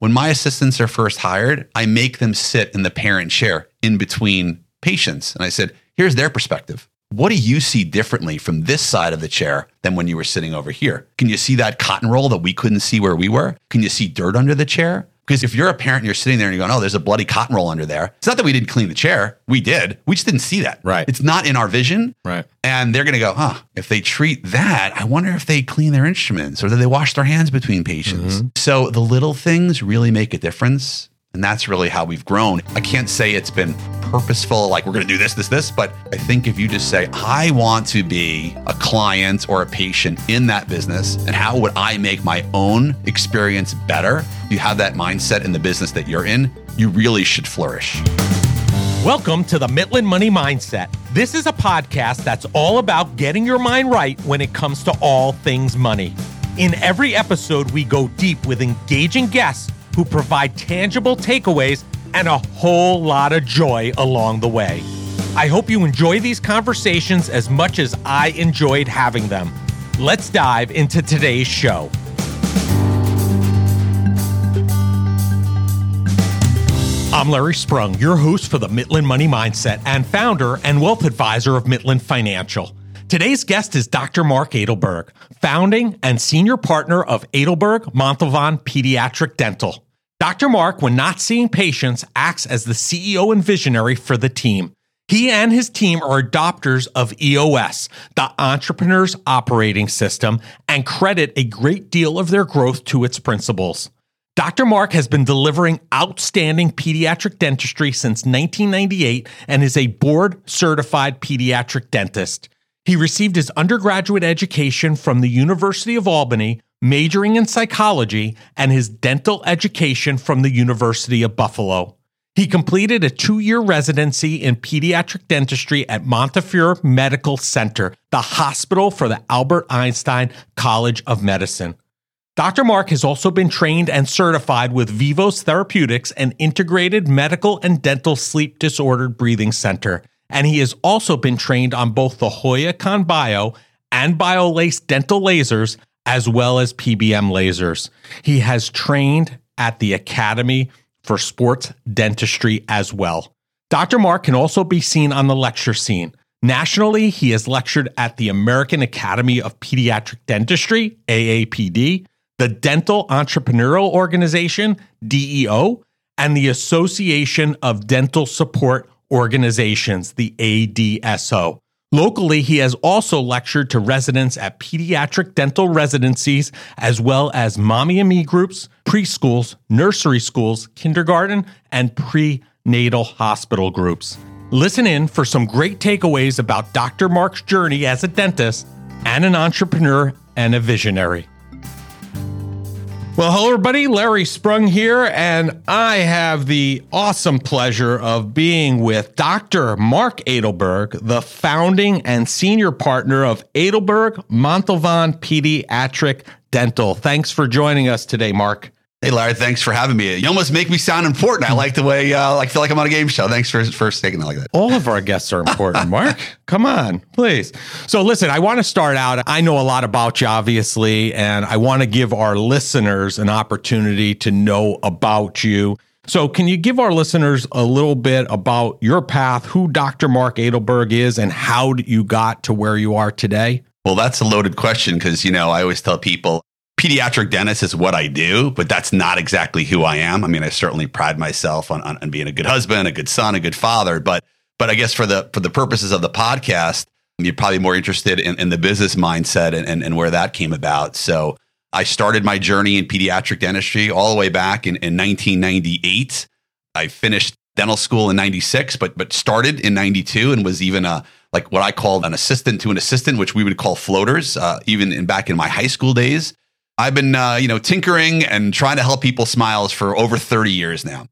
When my assistants are first hired, I make them sit in the parent chair in between patients. And I said, here's their perspective. What do you see differently from this side of the chair than when you were sitting over here? Can you see that cotton roll that we couldn't see where we were? Can you see dirt under the chair? Because if you're a parent and you're sitting there and you're going, oh, there's a bloody cotton roll under there. It's not that we didn't clean the chair. We did. We just didn't see that. Right. It's not in our vision. Right. And they're going to go, huh, if they treat that, I wonder if they clean their instruments or do they wash their hands between patients. Mm-hmm. So the little things really make a difference. And that's really how we've grown. I can't say it's been purposeful, like we're going to do this, this, this, but I think if you just say, I want to be a client or a patient in that business, and how would I make my own experience better? You have that mindset in the business that you're in, you really should flourish. Welcome to the Mitlin Money Mindset. This is a podcast that's all about getting your mind right when it comes to all things money. In every episode, we go deep with engaging guests who provide tangible takeaways and a whole lot of joy along the way. I hope you enjoy these conversations as much as I enjoyed having them. Let's dive into today's show. I'm Larry Sprung, your host for the Mitlin Money Mindset and founder and wealth advisor of Mitlin Financial. Today's guest is Dr. Mark Adelberg, founding and senior partner of Adelberg Montalvan Pediatric Dental. Dr. Mark, when not seeing patients, acts as the CEO and visionary for the team. He and his team are adopters of EOS, the Entrepreneur's Operating System, and credit a great deal of their growth to its principles. Dr. Mark has been delivering outstanding pediatric dentistry since 1998 and is a board certified pediatric dentist. He received his undergraduate education from the University of Albany, majoring in psychology, and his dental education from the University of Buffalo. He completed a two year residency in pediatric dentistry at Montefiore Medical Center, the hospital for the Albert Einstein College of Medicine. Dr. Mark has also been trained and certified with Vivos Therapeutics, an integrated medical and dental sleep disordered breathing center. And he has also been trained on both the Hoya Conbio and Biolase dental lasers, as well as PBM lasers. He has trained at the Academy for Sports Dentistry as well. Dr. Mark can also be seen on the lecture scene. Nationally, he has lectured at the American Academy of Pediatric Dentistry, AAPD, the Dental Entrepreneurial Organization, DEO, and the Association of Dental Support Organizations, the ADSO. Locally, he has also lectured to residents at pediatric dental residencies, as well as mommy and me groups, preschools, nursery schools, kindergarten, and prenatal hospital groups. Listen in for some great takeaways about Dr. Mark's journey as a dentist and an entrepreneur and a visionary. Well, hello, everybody. Larry Sprung here, and I have the awesome pleasure of being with Dr. Mark Adelberg, the founding and senior partner of Adelberg Montalvan Pediatric Dental. Thanks for joining us today, Mark. Hey, Larry, thanks for having me. You almost make me sound important. I like the way uh, I feel like I'm on a game show. Thanks for, for taking it like that. All of our guests are important, Mark. Come on, please. So, listen, I want to start out. I know a lot about you, obviously, and I want to give our listeners an opportunity to know about you. So, can you give our listeners a little bit about your path, who Dr. Mark Adelberg is, and how you got to where you are today? Well, that's a loaded question because, you know, I always tell people pediatric dentist is what I do, but that's not exactly who I am. I mean, I certainly pride myself on, on, on, being a good husband, a good son, a good father. But but I guess for the for the purposes of the podcast, you're probably more interested in, in the business mindset and, and, and where that came about. So I started my journey in pediatric dentistry all the way back in, in 1998. I finished dental school in 96, but but started in 92 and was even a like what I called an assistant to an assistant, which we would call floaters, uh, even in back in my high school days. I've been, uh, you know, tinkering and trying to help people smiles for over 30 years now.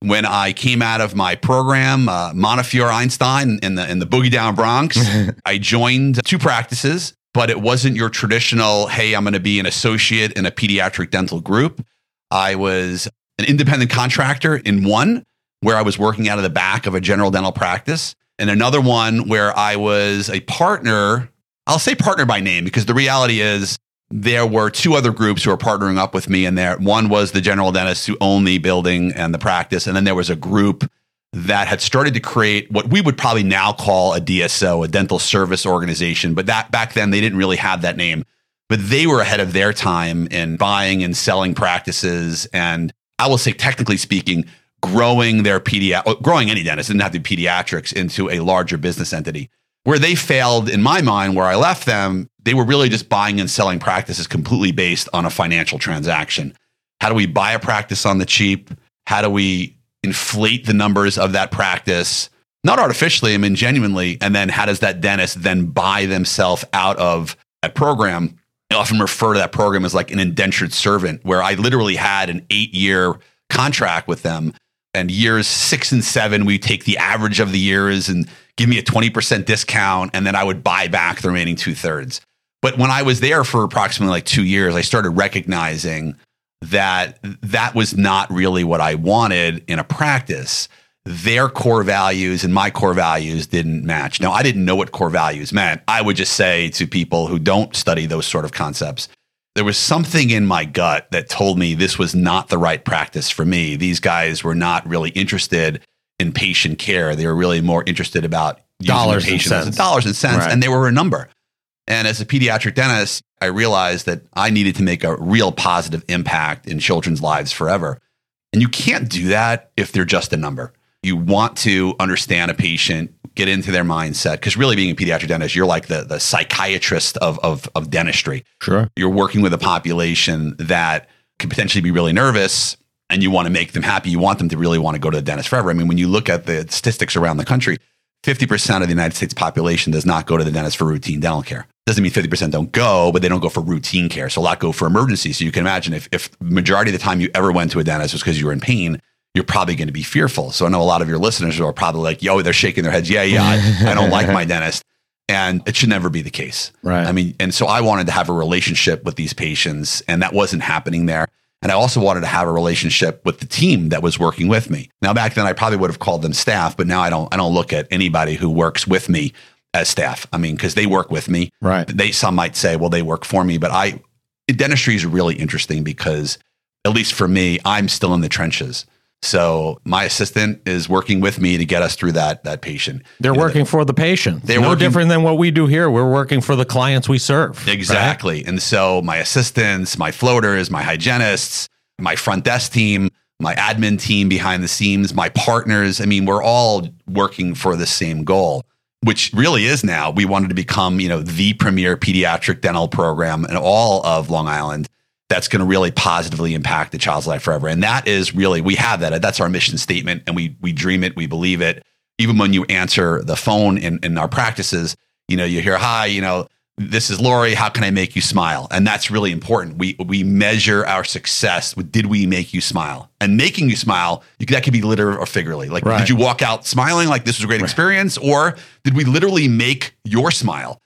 When I came out of my program, uh, Montefiore Einstein in the in the boogie down Bronx, I joined two practices, but it wasn't your traditional, hey, I'm going to be an associate in a pediatric dental group. I was an independent contractor in one where I was working out of the back of a general dental practice, and another one where I was a partner. I'll say partner by name because the reality is there were two other groups who were partnering up with me in there. One was the general dentist who owned the building and the practice. And then there was a group that had started to create what we would probably now call a DSO, a dental service organization. But that back then they didn't really have that name. But they were ahead of their time in buying and selling practices. And I will say, technically speaking, growing their pediatric, growing any dentist didn't have to be pediatrics into a larger business entity. Where they failed in my mind, where I left them, they were really just buying and selling practices completely based on a financial transaction. How do we buy a practice on the cheap? How do we inflate the numbers of that practice? Not artificially, I mean genuinely. And then how does that dentist then buy themselves out of that program? I often refer to that program as like an indentured servant, where I literally had an eight year contract with them. And years six and seven, we take the average of the years and give me a 20% discount. And then I would buy back the remaining two thirds. But when I was there for approximately like two years, I started recognizing that that was not really what I wanted in a practice. Their core values and my core values didn't match. Now, I didn't know what core values meant. I would just say to people who don't study those sort of concepts, there was something in my gut that told me this was not the right practice for me. These guys were not really interested in patient care. They were really more interested about dollars and cents. dollars and cents, right. and they were a number. And as a pediatric dentist, I realized that I needed to make a real positive impact in children's lives forever. And you can't do that if they're just a number. You want to understand a patient, get into their mindset. Because really, being a pediatric dentist, you're like the, the psychiatrist of, of, of dentistry. Sure. You're working with a population that could potentially be really nervous and you want to make them happy. You want them to really want to go to the dentist forever. I mean, when you look at the statistics around the country, 50% of the United States population does not go to the dentist for routine dental care. Doesn't mean 50% don't go, but they don't go for routine care. So a lot go for emergency. So you can imagine if, if majority of the time you ever went to a dentist was because you were in pain, you're probably going to be fearful. So I know a lot of your listeners are probably like, yo, they're shaking their heads. Yeah, yeah, I, I don't like my dentist. And it should never be the case. Right. I mean, and so I wanted to have a relationship with these patients, and that wasn't happening there. And I also wanted to have a relationship with the team that was working with me. Now, back then, I probably would have called them staff, but now I don't. I don't look at anybody who works with me as staff. I mean, because they work with me. Right. They some might say, well, they work for me, but I dentistry is really interesting because, at least for me, I'm still in the trenches. So my assistant is working with me to get us through that that patient. They're you know, working for the patient. They're no working, different than what we do here. We're working for the clients we serve. Exactly. Right? And so my assistants, my floaters, my hygienists, my front desk team, my admin team behind the scenes, my partners, I mean, we're all working for the same goal, which really is now we wanted to become, you know, the premier pediatric dental program in all of Long Island that's going to really positively impact the child's life forever. And that is really we have that. That's our mission statement, and we we dream it, we believe it. Even when you answer the phone in, in our practices, you know, you hear, "Hi, you know, this is Lori. How can I make you smile?" And that's really important. We we measure our success with did we make you smile? And making you smile, you, that could be literally or figuratively. Like, right. did you walk out smiling like this was a great right. experience, or did we literally make your smile?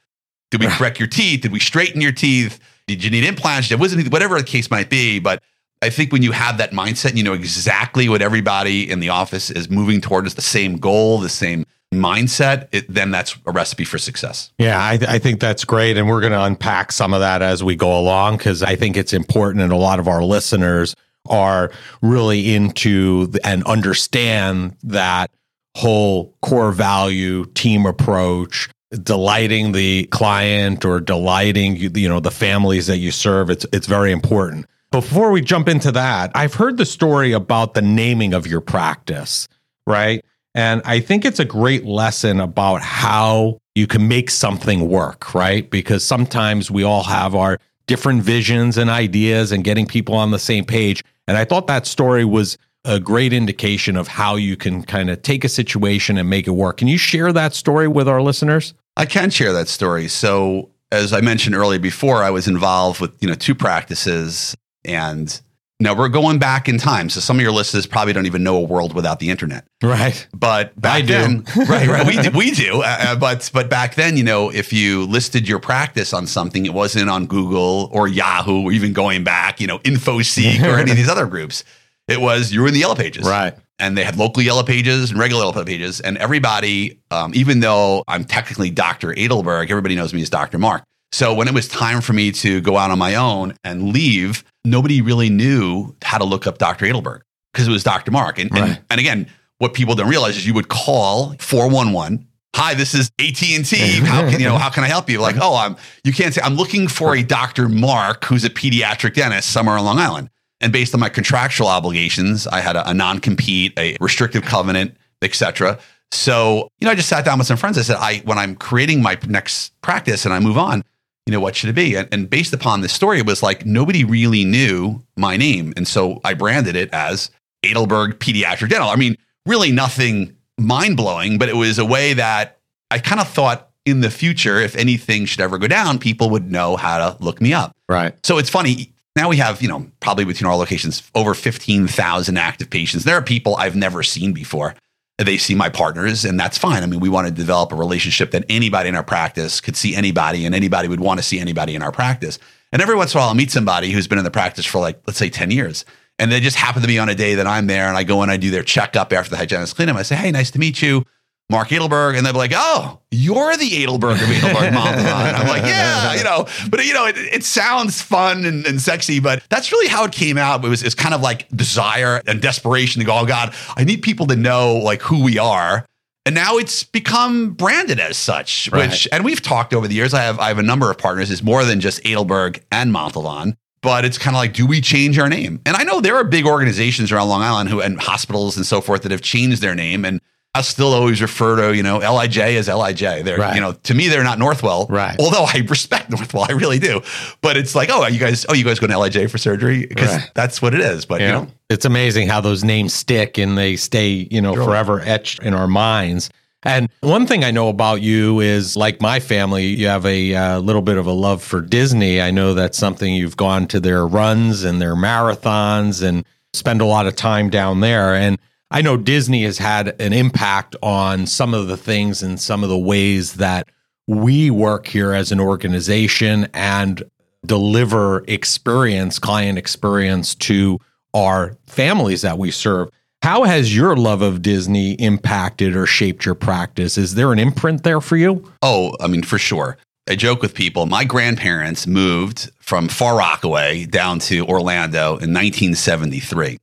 Did we correct your teeth? Did we straighten your teeth? Did you need implants? It wasn't whatever the case might be, but I think when you have that mindset, and you know exactly what everybody in the office is moving toward is the same goal, the same mindset, it, then that's a recipe for success. Yeah, I, I think that's great. And we're going to unpack some of that as we go along because I think it's important. And a lot of our listeners are really into and understand that whole core value team approach delighting the client or delighting you know the families that you serve it's it's very important before we jump into that i've heard the story about the naming of your practice right and i think it's a great lesson about how you can make something work right because sometimes we all have our different visions and ideas and getting people on the same page and i thought that story was a great indication of how you can kind of take a situation and make it work. Can you share that story with our listeners? I can share that story. So, as I mentioned earlier before, I was involved with, you know, two practices and now we're going back in time. So some of your listeners probably don't even know a world without the internet. Right. But back I then, right, right. We do, we do. Uh, uh, but, but back then, you know, if you listed your practice on something, it wasn't on Google or Yahoo or even going back, you know, InfoSeek or any of these other groups. It was you were in the yellow pages, right? And they had local yellow pages and regular yellow pages, and everybody, um, even though I'm technically Dr. Adelberg, everybody knows me as Dr. Mark. So when it was time for me to go out on my own and leave, nobody really knew how to look up Dr. Adelberg because it was Dr. Mark. And, Right. and, and again, what people don't realize is you would call 411. Hi, this is AT&T. How can you know, how can I help you? Like, oh, I'm you can't say I'm looking for a Dr. Mark who's a pediatric dentist somewhere on Long Island. And based on my contractual obligations, I had a, a non-compete, a restrictive covenant, etc. So, you know, I just sat down with some friends. I said, I when I'm creating my next practice and I move on, you know, what should it be? And, and based upon this story, it was like nobody really knew my name. And so I branded it as Adelberg Pediatric Dental. I mean, really nothing mind blowing, but it was a way that I kind of thought in the future, if anything should ever go down, people would know how to look me up. Right. So it's funny. Now we have, you know, probably between our locations, over 15,000 active patients. There are people I've never seen before. They see my partners, and that's fine. I mean, we want to develop a relationship that anybody in our practice could see anybody, and anybody would want to see anybody in our practice. And every once in a while, I'll meet somebody who's been in the practice for like, let's say 10 years. And they just happen to be on a day that I'm there, and I go and I do their checkup after the hygienist clean them. I say, hey, nice to meet you. Mark Adelberg, and they'll be like, "Oh, you're the Adelberg of Adelberg Montalvan." I'm like, "Yeah, you know," but you know, it, it sounds fun and, and sexy, but that's really how it came out. It was it's kind of like desire and desperation to go, "Oh God, I need people to know like who we are." And now it's become branded as such, Right. which and we've talked over the years. I have I have a number of partners. It's more than just Adelberg and Montalvan. But it's kind of like, do we change our name? And I know there are big organizations around Long Island who and hospitals and so forth that have changed their name. And I still always refer to, you know, LIJ as LIJ. They're, Right. you know, to me, they're not Northwell. Right. Although I respect Northwell, I really do. But it's like, oh, you guys, oh, you guys go to LIJ for surgery? Because Right. that's what it is. But, you know, it's amazing how those names stick and they stay, you know, forever etched in our minds. And one thing I know about you is like my family, you have a uh, little bit of a love for Disney. I know that's something you've gone to their runs and their marathons and spend a lot of time down there. And I know Disney has had an impact on some of the things and some of the ways that we work here as an organization and deliver experience, client experience to our families that we serve. How has your love of Disney impacted or shaped your practice? Is there an imprint there for you? Oh, I mean, for sure. I joke with people. My grandparents moved from Far Rockaway down to Orlando in 1973,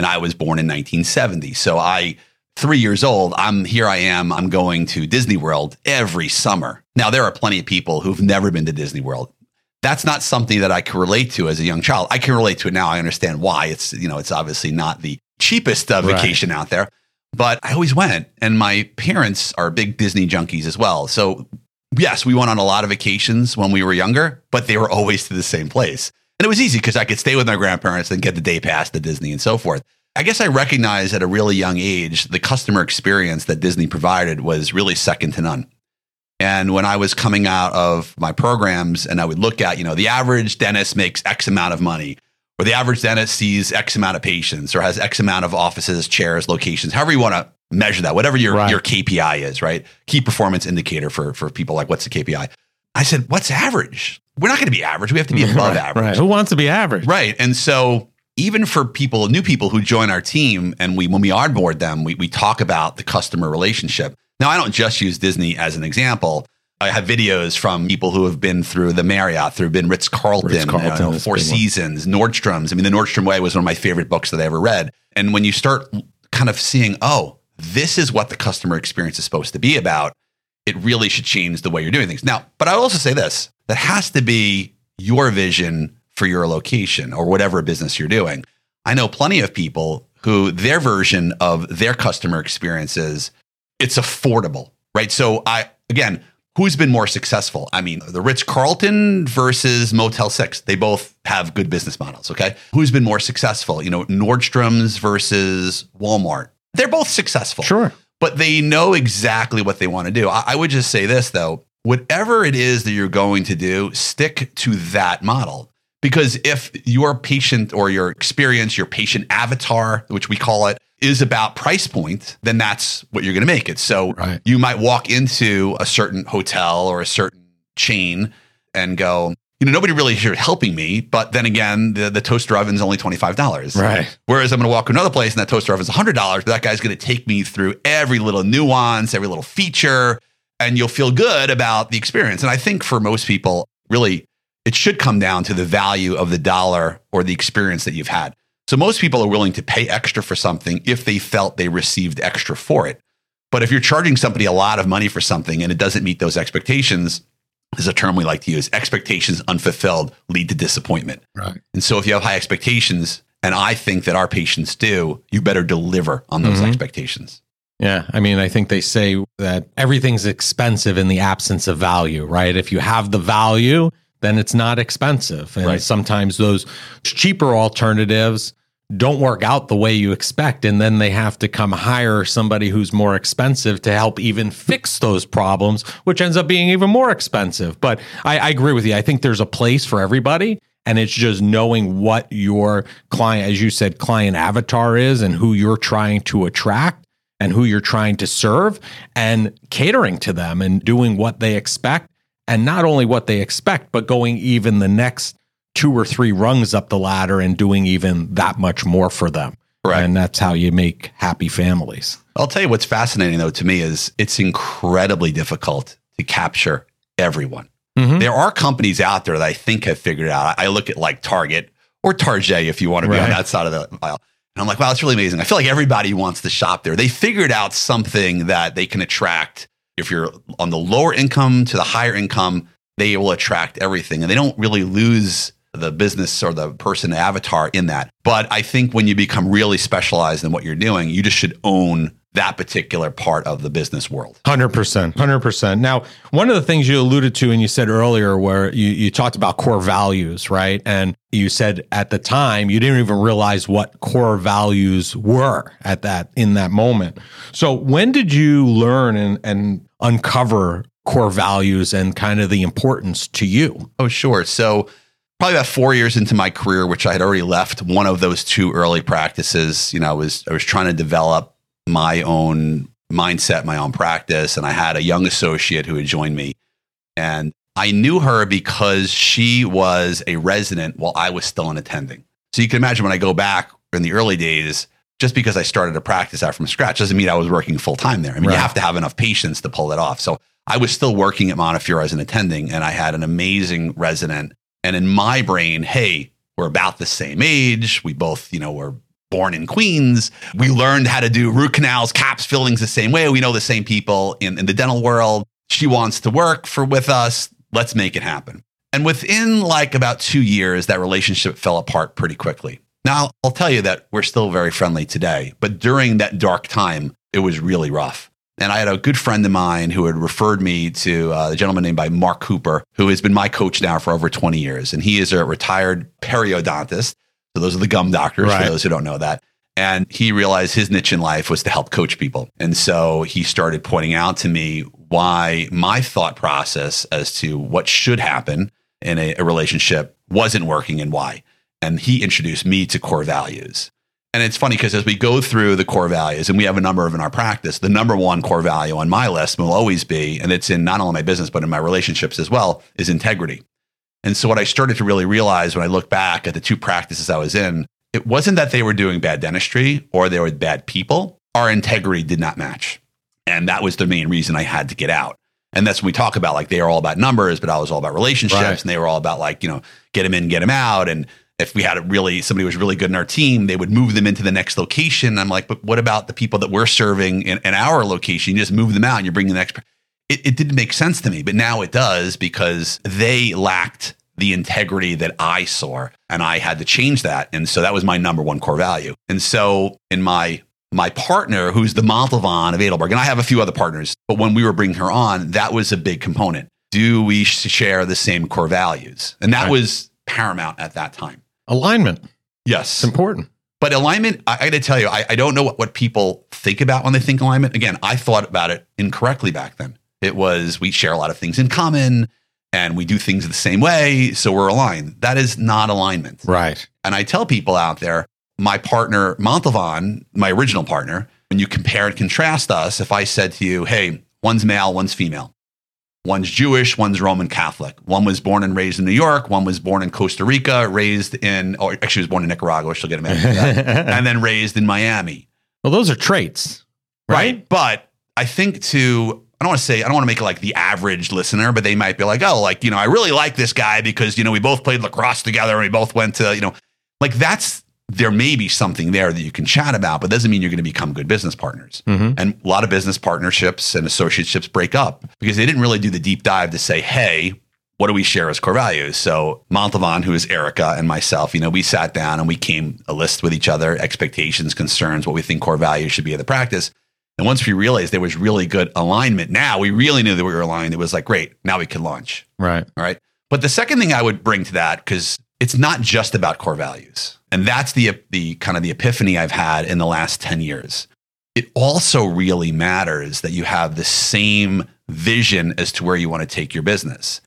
and I was born in 1970. So I, three years old, I'm here. I am. I'm going to Disney World every summer. Now there are plenty of people who've never been to Disney World. That's not something that I can relate to as a young child. I can relate to it now. I understand why. It's you know, it's obviously not the cheapest uh, Right. vacation out there, but I always went. And my parents are big Disney junkies as well. So yes, we went on a lot of vacations when we were younger, but they were always to the same place. And it was easy because I could stay with my grandparents and get the day pass to Disney and so forth. I guess I recognized at a really young age the customer experience that Disney provided was really second to none. And when I was coming out of my programs and I would look at, you know, the average dentist makes X amount of money, or the average dentist sees X amount of patients or has X amount of offices, chairs, locations, however you want to measure that, whatever your, Right. your KPI is, right? Key performance indicator for, for people like what's the KPI? I said, what's average? We're not going to be average. We have to be above average. Right. Who wants to be average? Right. And so even for people, new people who join our team, and we when we onboard them, we, we talk about the customer relationship. Now, I don't just use Disney as an example. I have videos from people who have been through the Marriott, through been Ritz Carlton, is a Four big one. Seasons, Nordstrom's. I mean, the Nordstrom Way was one of my favorite books that I ever read. And when you start kind of seeing, oh, this is what the customer experience is supposed to be about, it really should change the way you're doing things. Now, but I will also say this that has to be your vision for your location or whatever business you're doing. I know plenty of people who their version of their customer experience is it's affordable, right? So I again, who's been more successful? I mean, the Ritz Carlton versus Motel 6. They both have good business models, okay? Who's been more successful? You know, Nordstrom's versus Walmart. They're both successful Sure. but they know exactly what they want to do. I, I would just say this though whatever it is that you're going to do, stick to that model. Because if your patient or your experience, your patient avatar, which we call it, is about price point, then that's what you're going to make it. So Right. you might walk into a certain hotel or a certain chain and go, you know, nobody really here helping me. But then again, the, the toaster oven's only $25. Right. Whereas I'm going to walk to another place and that toaster oven is $100, but that guy's going to take me through every little nuance, every little feature, and you'll feel good about the experience. And I think for most people, really it should come down to the value of the dollar or the experience that you've had. So most people are willing to pay extra for something if they felt they received extra for it. But if you're charging somebody a lot of money for something and it doesn't meet those expectations, is a term we like to use. Expectations unfulfilled lead to disappointment. Right. And so if you have high expectations, and I think that our patients do, you better deliver on those Mhm. expectations. Yeah. I mean, I think they say that everything's expensive in the absence of value, right? If you have the value, then it's not expensive. And Right. sometimes those cheaper alternatives don't work out the way you expect. And then they have to come hire somebody who's more expensive to help even fix those problems, which ends up being even more expensive. But I, I agree with you. I think there's a place for everybody. And it's just knowing what your client, as you said, client avatar is and who you're trying to attract and who you're trying to serve and catering to them and doing what they expect. And not only what they expect, but going even the next two or three rungs up the ladder and doing even that much more for them. Right. And that's how you make happy families. I'll tell you what's fascinating though to me is it's incredibly difficult to capture everyone. Mhm. There are companies out there that I think have figured out. I look at like Target or Target if you want to be on Right. that side of the aisle. And I'm like, wow, that's really amazing. I feel like everybody wants to shop there. They figured out something that they can attract. If you're on the lower income to the higher income, they will attract everything. And they don't really lose the business or the person avatar in that. But I think when you become really specialized in what you're doing, you just should own that particular part of the business world. Hundred percent, hundred percent. Now, one of the things you alluded to and you said earlier, where you, you talked about core values, right? And you said at the time you didn't even realize what core values were at that in that moment. So, when did you learn and, and uncover core values and kind of the importance to you? Oh, sure. So, probably about four years into my career, which I had already left one of those two early practices, you know, I was I was trying to develop my own mindset, my own practice, and I had a young associate who had joined me, and I knew her because she was a resident while I was still an attending. So you can imagine when I go back in the early days. Just because I started a practice out from scratch doesn't mean I was working full time there. I mean, Right. you have to have enough patience to pull it off. So I was still working at Montefiore as an attending, and I had an amazing resident. And in my brain, hey, we're about the same age. We both, you know, were born in Queens. We learned how to do root canals, caps, fillings the same way. We know the same people in, in the dental world. She wants to work for with us. Let's make it happen. And within like about two years, that relationship fell apart pretty quickly. Now, I'll tell you that we're still very friendly today, but during that dark time, it was really rough. And I had a good friend of mine who had referred me to uh, a gentleman named by Mark Cooper, who has been my coach now for over 20 years. And he is a retired periodontist. So those are the gum doctors, Right. for those who don't know that. And he realized his niche in life was to help coach people. And so he started pointing out to me why my thought process as to what should happen in a, a relationship wasn't working and why. And he introduced me to core values. And it's funny because as we go through the core values, and we have a number of in our practice, the number one core value on my list will always be, and it's in not only my business, but in my relationships as well, is integrity. And so what I started to really realize when I look back at the two practices I was in, it wasn't that they were doing bad dentistry or they were bad people. Our integrity did not match. And that was the main reason I had to get out. And that's when we talk about like they are all about numbers, but I was all about relationships Right. and they were all about like, you know, get them in, get them out. And if we had a really somebody was really good in our team, they would move them into the next location. I'm like, but what about the people that we're serving in, in our location? You just move them out and you bring the next. It, it didn't make sense to me, but now it does because they lacked the integrity that I saw, and I had to change that. And so that was my number one core value. And so in my my partner, who's the Montalvan of Adelberg, and I have a few other partners, but when we were bringing her on, that was a big component. Do we share the same core values? And that Right. was paramount at that time. Alignment. Yes. It's important. But alignment, I, I got to tell you, I, I don't know what, what people think about when they think alignment. Again, I thought about it incorrectly back then. It was we share a lot of things in common and we do things the same way, so we're aligned. That is not alignment. Right. And I tell people out there, my partner, Montalvan, my original partner, when you compare and contrast us, if I said to you, hey, one's male, one's female, one's Jewish, one's Roman Catholic, one was born and raised in New York, one was born in Costa Rica, raised in, or actually was born in Nicaragua, she'll get a minute for that, and then raised in Miami. well, those are traits, right? But I think to I don't want to say I don't want to make it like the average listener, but they might be like, oh, like you know, I really like this guy because you know we both played lacrosse together and we both went to you know, like that's there may be something there that you can chat about, but doesn't mean you're going to become good business partners. Mm-hmm. And a lot of business partnerships and associateships break up because they didn't really do the deep dive to say, hey, what do we share as core values? So Montalvan, who is Erica and myself, you know, we sat down and we came a list with each other, expectations, concerns, what we think core values should be of the practice. And once we realized there was really good alignment, now we really knew that we were aligned. It was like, great, now we can launch. Right. All right. But the second thing I would bring to that, because it's not just about core values. And that's the the kind of the epiphany I've had in the last 10 years. It also really matters that you have the same vision as to where you want to take your business.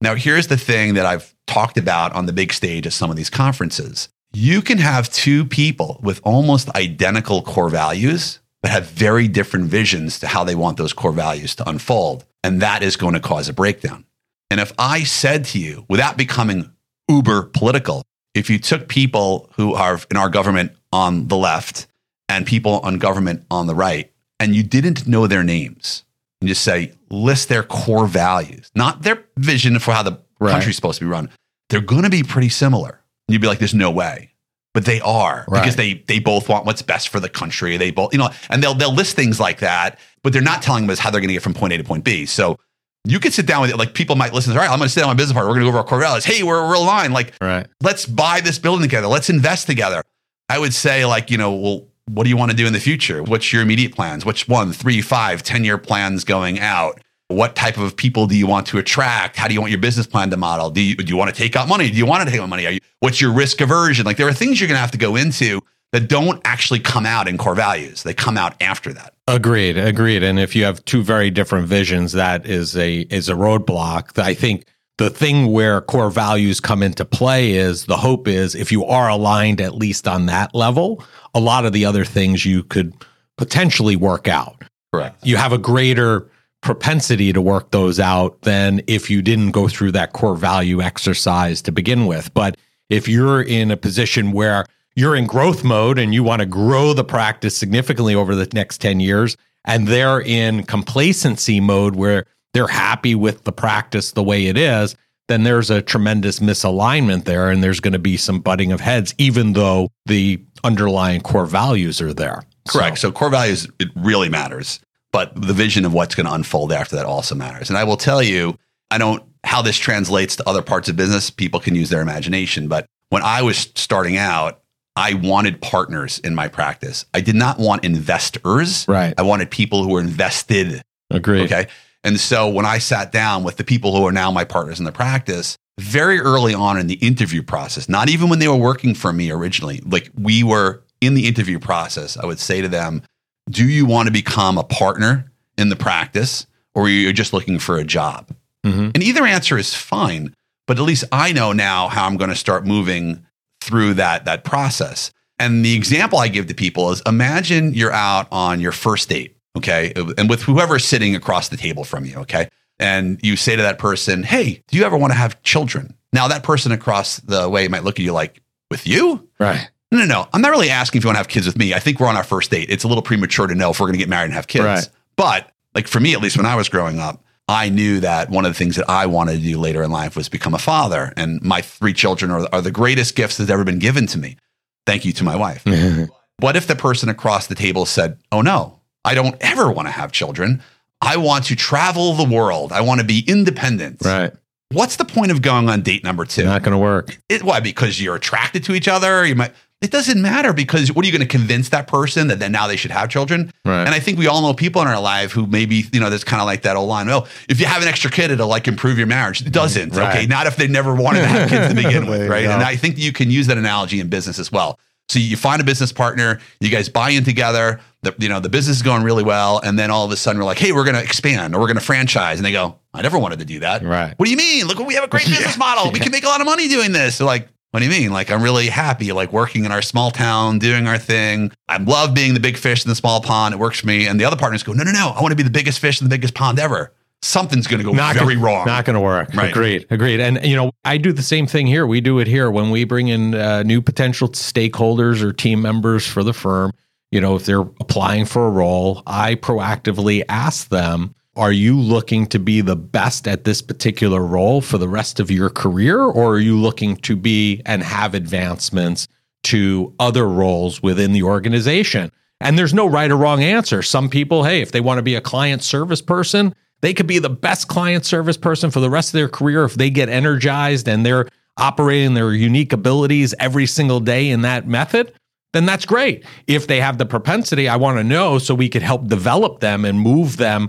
Now, here's the thing that I've talked about on the big stage at some of these conferences. You can have two people with almost identical core values, but have very different visions to how they want those core values to unfold. And that is going to cause a breakdown. And if I said to you, without becoming uber political, if you took people who are in our government on the left and people on government on the right, and you didn't know their names, and just say, list their core values, not their vision for how the Right. country's supposed to be run, they're going to be pretty similar. And you'd be like, there's no way. But they are because they they both want what's best for the country. They both, you know, and they'll they'll list things like that, but they're not telling us how they're going to get from point A to point B. So you could sit down with it. Like people might listen. All right, I'm going to sit down with my business partner. We're going to go over our core values. Hey, we're we're aligned. Like Right. let's buy this building together. Let's invest together. I would say, like, you know, well, what do you want to do in the future? What's your immediate plans? Which one, three, five, 10 year plans going out? What type of people do you want to attract? How do you want your business plan to model? Do you, do you want to take out money? Do you want to take out money? Are you, what's your risk aversion? Like, there are things you're going to have to go into that don't actually come out in core values. They come out after that. Agreed, agreed. And if you have two very different visions, that is a is a roadblock. I think the thing where core values come into play is the hope is if you are aligned at least on that level, a lot of the other things you could potentially work out. Correct. You have a greater propensity to work those out than if you didn't go through that core value exercise to begin with. But if you're in a position where you're in growth mode and you want to grow the practice significantly over the next 10 years, and they're in complacency mode where they're happy with the practice the way it is, then there's a tremendous misalignment there and there's going to be some butting of heads, even though the underlying core values are there. Correct. So, core values, it really matters, but the vision of what's going to unfold after that also matters. And I will tell you, I don't, how this translates to other parts of business, people can use their imagination. But when I was starting out, I wanted partners in my practice. I did not want investors. Right. I wanted people who were invested. Agreed. Okay. And so when I sat down with the people who are now my partners in the practice, very early on in the interview process, not even when they were working for me originally, like we were in the interview process, I would say to them, Do you want to become a partner in the practice or are you just looking for a job? Mhm. And either answer is fine, but at least I know now how I'm going to start moving through that, that process. And the example I give to people is imagine you're out on your first date, okay? And with whoever's sitting across the table from you, okay? And you say to that person, Hey, do you ever want to have children? Now, that person across the way might look at you like, With you? Right. No, no, no. I'm not really asking if you want to have kids with me. I think we're on our first date. It's a little premature to know if we're going to get married and have kids. Right. But like for me, at least when I was growing up, I knew that one of the things that I wanted to do later in life was become a father. And my three children are, are the greatest gifts that's ever been given to me. Thank you to my wife. What if the person across the table said, Oh, no, I don't ever want to have children. I want to travel the world. I want to be independent. right. What's the point of going on date number two? Not going to work. It, why? Because you're attracted to each other. You might. It doesn't matter because what are you going to convince that person that then now they should have children? Right. And I think we all know people in our life who maybe you know that's kind of like that old line. Oh, if you have an extra kid, it'll like improve your marriage. It doesn't. Right. Okay, not if they never wanted to have kids to begin with, right? And I think you can use that analogy in business as well. So you find a business partner, you guys buy in together. The, you know the business is going really well, and then all of a sudden we're like, hey, we're going to expand or we're going to franchise, and they go, I never wanted to do that. Right. What do you mean? Look, we have a great Yeah. business model. We can make a lot of money doing this. They're like, what do you mean? Like, I'm really happy, like working in our small town, doing our thing. I love being the big fish in the small pond. It works for me. And the other partners go, no, no, no. I want to be the biggest fish in the biggest pond ever. Something's going to go Not very gonna, wrong. Not going to work. Right. Agreed. Agreed. And you know, I do the same thing here. We do it here when we bring in uh, new potential stakeholders or team members for the firm. You know, if they're applying for a role, I proactively ask them are you looking to be the best at this particular role for the rest of your career, or are you looking to be and have advancements to other roles within the organization? And there's no right or wrong answer. Some people, hey, if they want to be a client service person, they could be the best client service person for the rest of their career if they get energized and they're operating their unique abilities every single day in that method then that's great. If they have the propensity, I want to know so we could help develop them and move them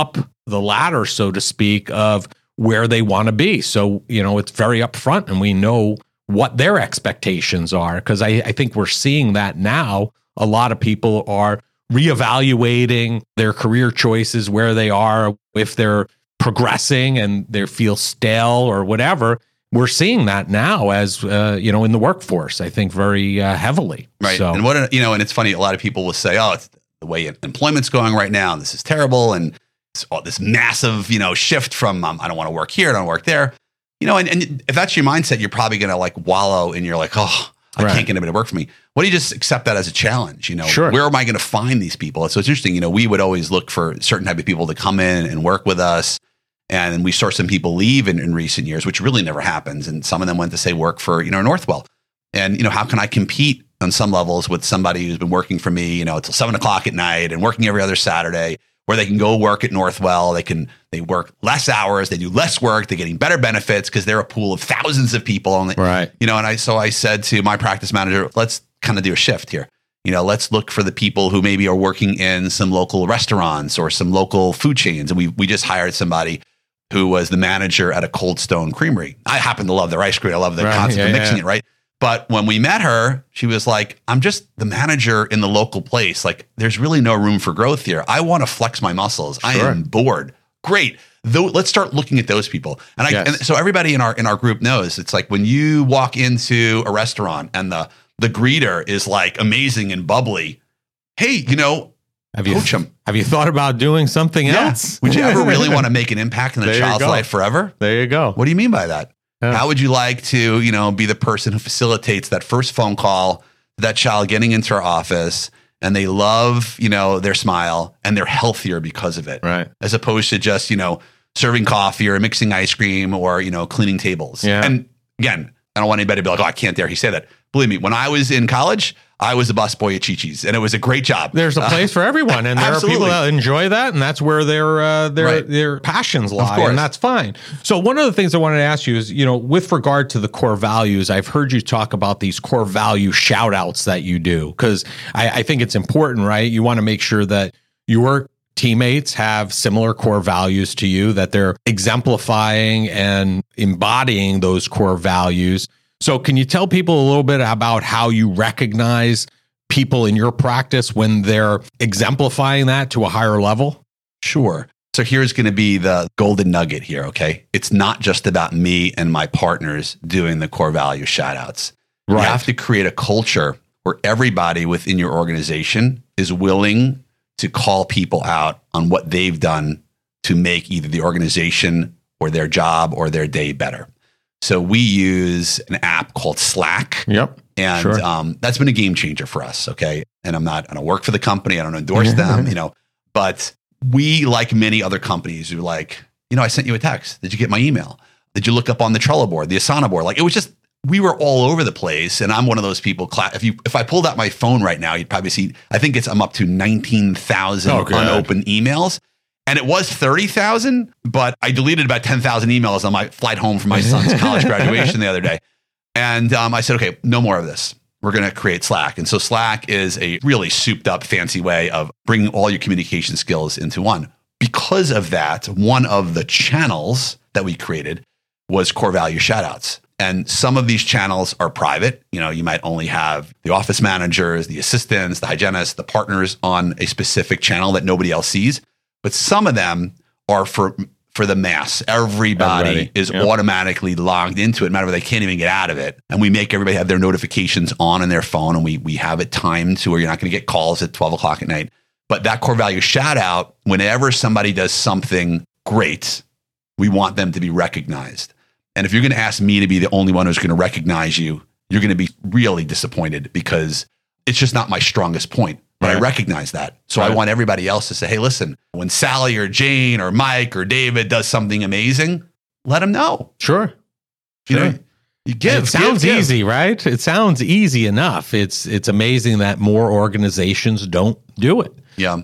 up the ladder, so to speak, of where they want to be. So, you know, it's very upfront and we know what their expectations are. Because I, I think we're seeing that now. A lot of people are reevaluating their career choices, where they are, if they're progressing and they feel stale or whatever we're seeing that now as uh, you know in the workforce. I think very uh, heavily. Right. So, and what you know, and it's funny. A lot of people will say, "Oh, it's the way employment's going right now, this is terrible." And all this massive, you know, shift from um, I don't want to work here, I don't work there. You know, and, and if that's your mindset, you're probably going to like wallow and you're like, oh, I right. can't get anybody to work for me. What do you just accept that as a challenge? You know, sure. where am I going to find these people? So it's interesting. You know, we would always look for certain type of people to come in and work with us. And we saw some people leave in, in recent years, which really never happens. And some of them went to say work for, you know, Northwell. And, you know, how can I compete on some levels with somebody who's been working for me, you know, until seven o'clock at night and working every other Saturday, where they can go work at Northwell. They can they work less hours, they do less work, they're getting better benefits because they're a pool of thousands of people. Only, right. You know, and I so I said to my practice manager, let's kind of do a shift here. You know, let's look for the people who maybe are working in some local restaurants or some local food chains. And we we just hired somebody who was the manager at a Cold Stone Creamery. I happen to love their ice cream. I love the right, concept yeah, of mixing yeah. it, right? But when we met her, she was like, I'm just the manager in the local place. Like, there's really no room for growth here. I want to flex my muscles. Sure. I am bored. Great. Though, let's start looking at those people. And, I, yes. and so everybody in our in our group knows it's like when you walk into a restaurant and the the greeter is like amazing and bubbly. Hey, you know, have you, coach them. Have you thought about doing something yeah. else? Would you ever really want to make an impact in a child's life forever? There you go. What do you mean by that? Yeah. How would you like to, you know, be the person who facilitates that first phone call that child getting into our office and they love, you know, their smile and they're healthier because of it. Right. As opposed to just, you know, serving coffee or mixing ice cream or, you know, cleaning tables. Yeah. And again, I don't want anybody to be like, oh, I can't dare he say that. Believe me, when I was in college, I was a busboy at Chi-Chi's, and it was a great job. There's a place for everyone, and there are people that enjoy that, and that's where their uh, their right. their passions lie, and that's fine. So one of the things I wanted to ask you is, you know, with regard to the core values, I've heard you talk about these core value shout outs that you do because I, I think it's important, right? You want to make sure that your teammates have similar core values to you, that they're exemplifying and embodying those core values so, can you tell people a little bit about how you recognize people in your practice when they're exemplifying that to a higher level? Sure. So, here's going to be the golden nugget here, okay? It's not just about me and my partners doing the core value shout outs. Right. You have to create a culture where everybody within your organization is willing to call people out on what they've done to make either the organization or their job or their day better. So we use an app called Slack. Yep. And sure. um, that's been a game changer for us. Okay. And I'm not, I don't work for the company. I don't endorse them, you know, but we, like many other companies, who like, you know, I sent you a text. Did you get my email? Did you look up on the Trello board, the Asana board? Like it was just, we were all over the place. And I'm one of those people. If you, if I pulled out my phone right now, you'd probably see, I think it's, I'm up to 19,000 oh, unopened emails and it was 30,000, but I deleted about 10,000 emails on my flight home from my son's college graduation the other day. And um, I said, okay, no more of this. We're going to create Slack. And so Slack is a really souped up, fancy way of bringing all your communication skills into one. Because of that, one of the channels that we created was core value shoutouts. And some of these channels are private. You know, you might only have the office managers, the assistants, the hygienists, the partners on a specific channel that nobody else sees but some of them are for for the mass. Everybody Everybody. is yep. automatically logged into it. Matter of they can't even get out of it. And we make everybody have their notifications on in their phone, and we we have it timed to where you're not going to get calls at 12 o'clock at night. But that core value shout out, whenever somebody does something great, we want them to be recognized. And if you're going to ask me to be the only one who's going to recognize you, you're going to be really disappointed because it's just not my strongest point. But I recognize that. So I want everybody else to say, hey, listen, when Sally or Jane or Mike or David does something amazing, let them know. Sure. You know, you give. it sounds give, give. easy, right? It sounds easy enough. It's it's amazing that more organizations don't do it. Yeah.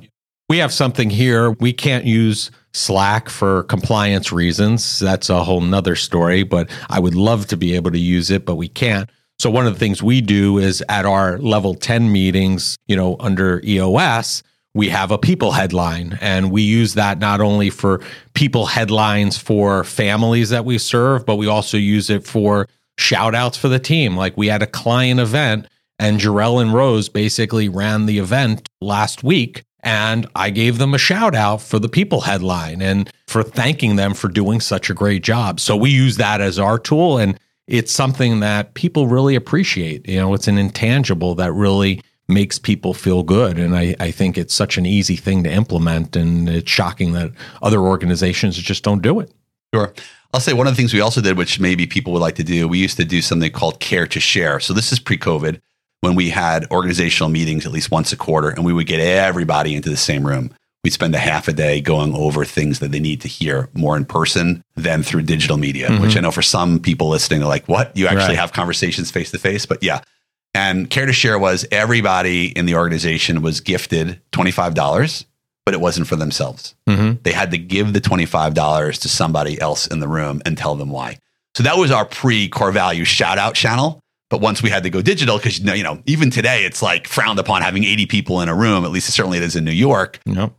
We have something here. We can't use Slack for compliance reasons. That's a whole nother story, but I would love to be able to use it, but we can't. So one of the things we do is at our level 10 meetings, you know, under EOS, we have a people headline and we use that not only for people headlines for families that we serve, but we also use it for shout outs for the team. Like we had a client event and Jarell and Rose basically ran the event last week. And I gave them a shout out for the people headline and for thanking them for doing such a great job. So we use that as our tool. And it's something that people really appreciate. You know, it's an intangible that really makes people feel good. And I, I think it's such an easy thing to implement. And it's shocking that other organizations just don't do it. Sure. I'll say one of the things we also did, which maybe people would like to do, we used to do something called care to share. So this is pre COVID when we had organizational meetings at least once a quarter and we would get everybody into the same room. We'd spend a half a day going over things that they need to hear more in person than through digital media, which I know for some people listening, they're like, what? You actually Right. have conversations face to face? But yeah. And care to share was everybody in the organization was gifted $25, but it wasn't for themselves Mm-hmm. they had to give the $25 to somebody else in the room and tell them why. So that was our pre core value shout out channel. But once we had to go digital, because you know, you know, even today it's like frowned upon having 80 people in a room, at least certainly it is in New York. Know?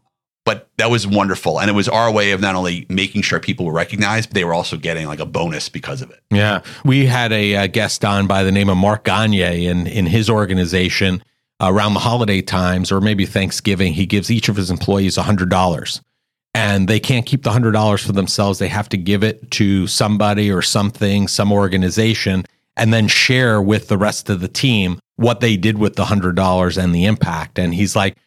But that was wonderful. And it was our way of not only making sure people were recognized, but they were also getting like a bonus because of it. Yeah, we had a, uh guest on by the name of Mark Gagne in in his organization around the holiday times or maybe Thanksgiving. He gives each of his employees hundred dollars, and they can't keep the hundred dollars for themselves. They have to give it to somebody or something, some organization, and then share with the rest of the team what they did with the hundred dollars and the impact. And he's like.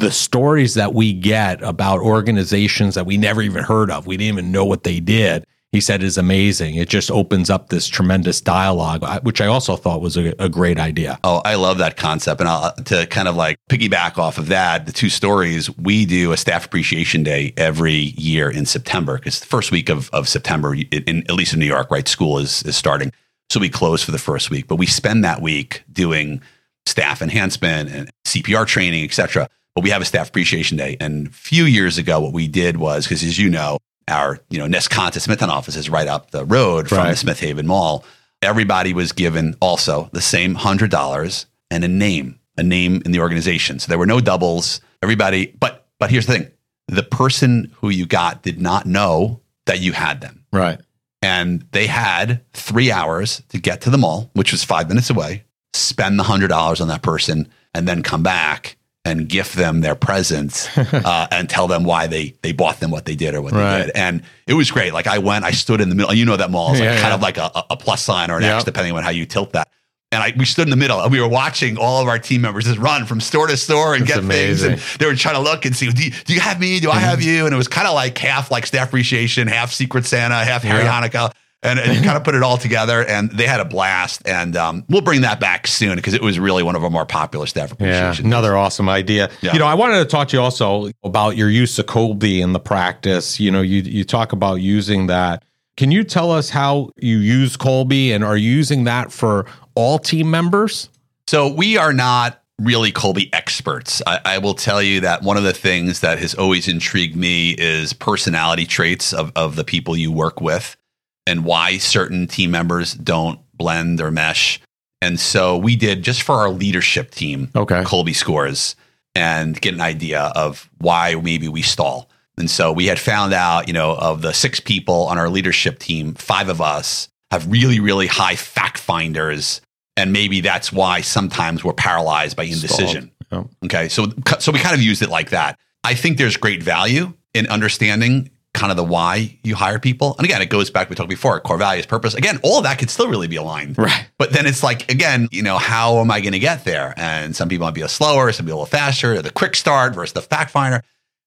The stories that we get about organizations that we never even heard of, we didn't even know what they did he said is amazing. It just opens up this tremendous dialogue, which I also thought was a, a great idea. Oh, I love that concept. And I'll, uh, to kind of like piggyback off of that, the two stories, we do a staff appreciation day every year in September because the first week of, of September, in, in, at least in New York, right, school is, is starting. So we close for the first week, but we spend that week doing staff enhancement and CPR training, et cetera. But we have a staff appreciation day. And a few years ago, what we did was, because as you know, our, you know, Nesconset Smithtown office is right up the road from Right. the Smith Haven Mall. Everybody was given also the same hundred dollars and a name, a name in the organization. So there were no doubles. Everybody, but but here's the thing: the person who you got did not know that you had them, Right. and they had three hours to get to the mall, which was five minutes away. Spend the hundred dollars on that person, and then come back and gift them their presents uh, and tell them why they they bought them what they did or what Right. they did. And it was great. Like I went, I stood in the middle. You know that mall is like Yeah, kind yeah. of like a, a plus sign or an Yeah. X, depending on how you tilt that. And I, we stood in the middle and we were watching all of our team members just run from store to store and That's get things. And they were trying to look and see, do you, do you have me? Do I have you? And it was kind of like half like staff appreciation, half Secret Santa, half Harry Yeah. Hanukkah. And, and you kind of put it all together and they had a blast. And um, we'll bring that back soon because it was really one of our more popular staff Yeah. appreciation. Another awesome idea. Yeah. You know, I wanted to talk to you also about your use of Kolbe in the practice. You know, you you talk about using that. Can you tell us how you use Kolbe and are you using that for all team members? So we are not really Kolbe experts. I, I will tell you that one of the things that has always intrigued me is personality traits of, of the people you work with and why certain team members don't blend or mesh. And so we did just for our leadership team, Okay. Kolbe scores and get an idea of why maybe we stall. And so we had found out, you know, of the six people on our leadership team, five of us have really, really high fact finders. And maybe that's why sometimes we're paralyzed by indecision. Yeah. Okay. So, so we kind of used it like that. I think there's great value in understanding kind of the why you hire people. And again, it goes back, we talked before, core values, purpose. Again, all of that could still really be aligned. Right. But then it's like, again, you know, how am I going to get there? And some people might be a slower, some people a little faster, the quick start versus the fact finder.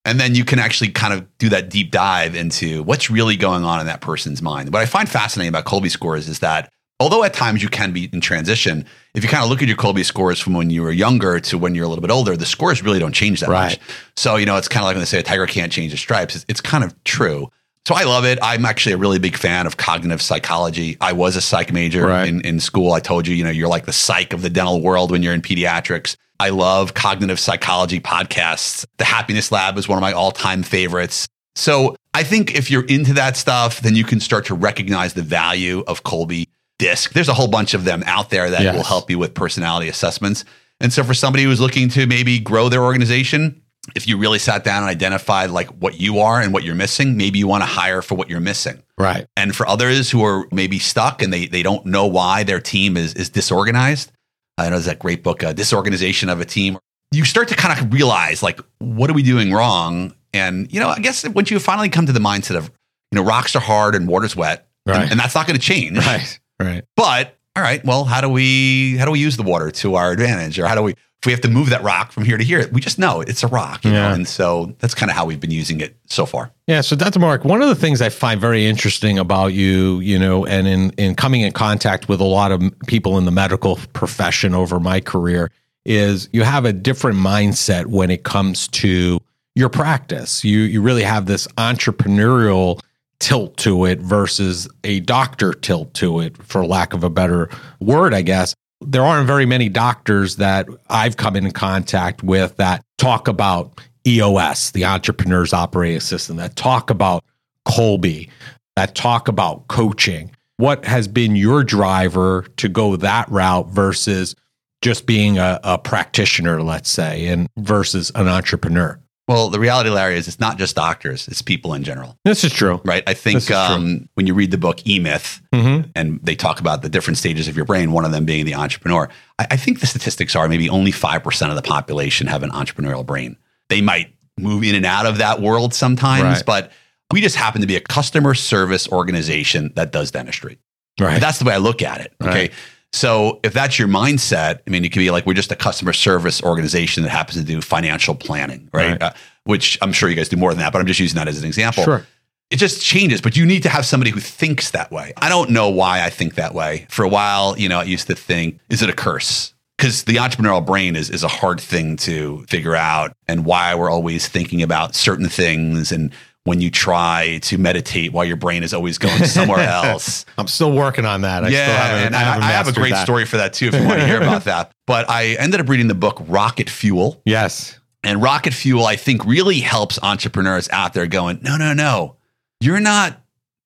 And then you can actually kind of do that deep dive into what's really going on in that person's mind. What I find fascinating about Kolbe scores is that although at times you can be in transition, if you kind of look at your Kolbe scores from when you were younger to when you're a little bit older, the scores really don't change that Right. much. So, you know, it's kind of like when they say a tiger can't change his stripes. It's, it's kind of true. So I love it. I'm actually a really big fan of cognitive psychology. I was a psych major Right. in, in school. I told you, you know, you're like the psych of the dental world when you're in pediatrics. I love cognitive psychology podcasts. The Happiness Lab is one of my all time favorites. So I think if you're into that stuff, then you can start to recognize the value of Kolbe Disc. There's a whole bunch of them out there that Yes. will help you with personality assessments. And so for somebody who's looking to maybe grow their organization, if you really sat down and identified like what you are and what you're missing, maybe you want to hire for what you're missing. Right. And for others who are maybe stuck and they, they don't know why their team is, is disorganized, I know there's that great book, uh, Disorganization of a Team. You start to kind of realize, like, what are we doing wrong? And, you know, I guess once you finally come to the mindset of, you know, rocks are hard and water's wet, and- and, that's not going to change. Right. Right. But all right, well, how do we how do we use the water to our advantage, or how do we if we have to move that rock from here to here? We just know it's a rock, you Yeah. know, and so that's kind of how we've been using it so far. Yeah, so Dr. Mark, one of the things I find very interesting about you, you know, and in in coming in contact with a lot of people in the medical profession over my career is you have a different mindset when it comes to your practice. You you really have this entrepreneurial tilt to it versus a doctor tilt to it for lack of a better word, I guess. There aren't very many doctors that I've come in contact with that talk about EOS, the Entrepreneur's Operating System, that talk about Kolbe, that talk about coaching. What has been your driver to go that route versus just being a, a practitioner, let's say, and versus an entrepreneur? Well, the reality, Larry, is it's not just doctors; it's people in general, This is true. right? I think um, when you read the book E Myth, Mm-hmm. and they talk about the different stages of your brain, one of them being the entrepreneur. I, I think the statistics are maybe only 5% of the population have an entrepreneurial brain. They might move in and out of that world sometimes, Right. but we just happen to be a customer service organization that does dentistry. Right. That's the way I look at it. Okay. Right. So if that's your mindset, I mean, it could be like we're just a customer service organization that happens to do financial planning, right? Right. Uh, which I'm sure you guys do more than that, but I'm just using that as an example Sure. it just changes, but you need to have somebody who thinks that way. I don't know why I think that way. For a while, you know, I used to think, is it a curse? Because the entrepreneurial brain is, is a hard thing to figure out and why we're always thinking about certain things. And when you try to meditate while your brain is always going somewhere else. I'm still working on that. I still yeah, and I I have a great that. story for that too, if you want to hear about that. But I ended up reading the book Rocket Fuel. Yes. And Rocket Fuel, I think, really helps entrepreneurs out there going, no, no, no, you're not